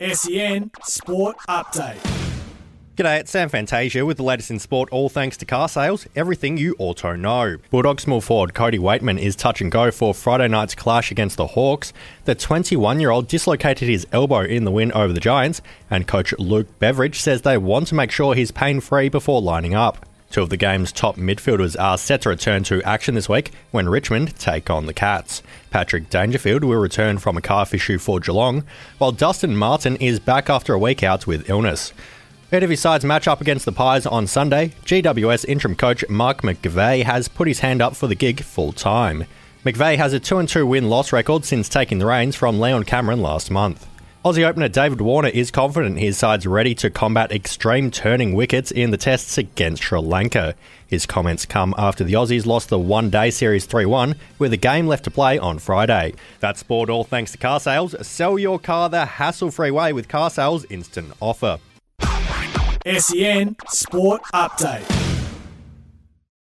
SEN Sport Update. G'day, it's Sam Fantasia with the latest in sport, all thanks to car sales, everything you auto know. Bulldog small forward Cody Weightman is touch and go for Friday night's clash against the Hawks. The 21 year old dislocated his elbow in the win over the Giants, and coach Luke Beveridge says they want to make sure he's pain free before lining up. Two of the game's top midfielders are set to return to action this week when Richmond take on the Cats. Patrick Dangerfield will return from a calf issue for Geelong, while Dustin Martin is back after a week out with illness. Ahead of his side's match up against the Pies on Sunday, GWS interim coach Mark McVeigh has put his hand up for the gig full time. McVeigh has a 2 2 win loss record since taking the reins from Leon Cameron last month. Aussie opener David Warner is confident his side's ready to combat extreme turning wickets in the tests against Sri Lanka. His comments come after the Aussies lost the one day series 3 1 with a game left to play on Friday. That's sport all thanks to car sales. Sell your car the hassle free way with car sales instant offer. SEN Sport Update.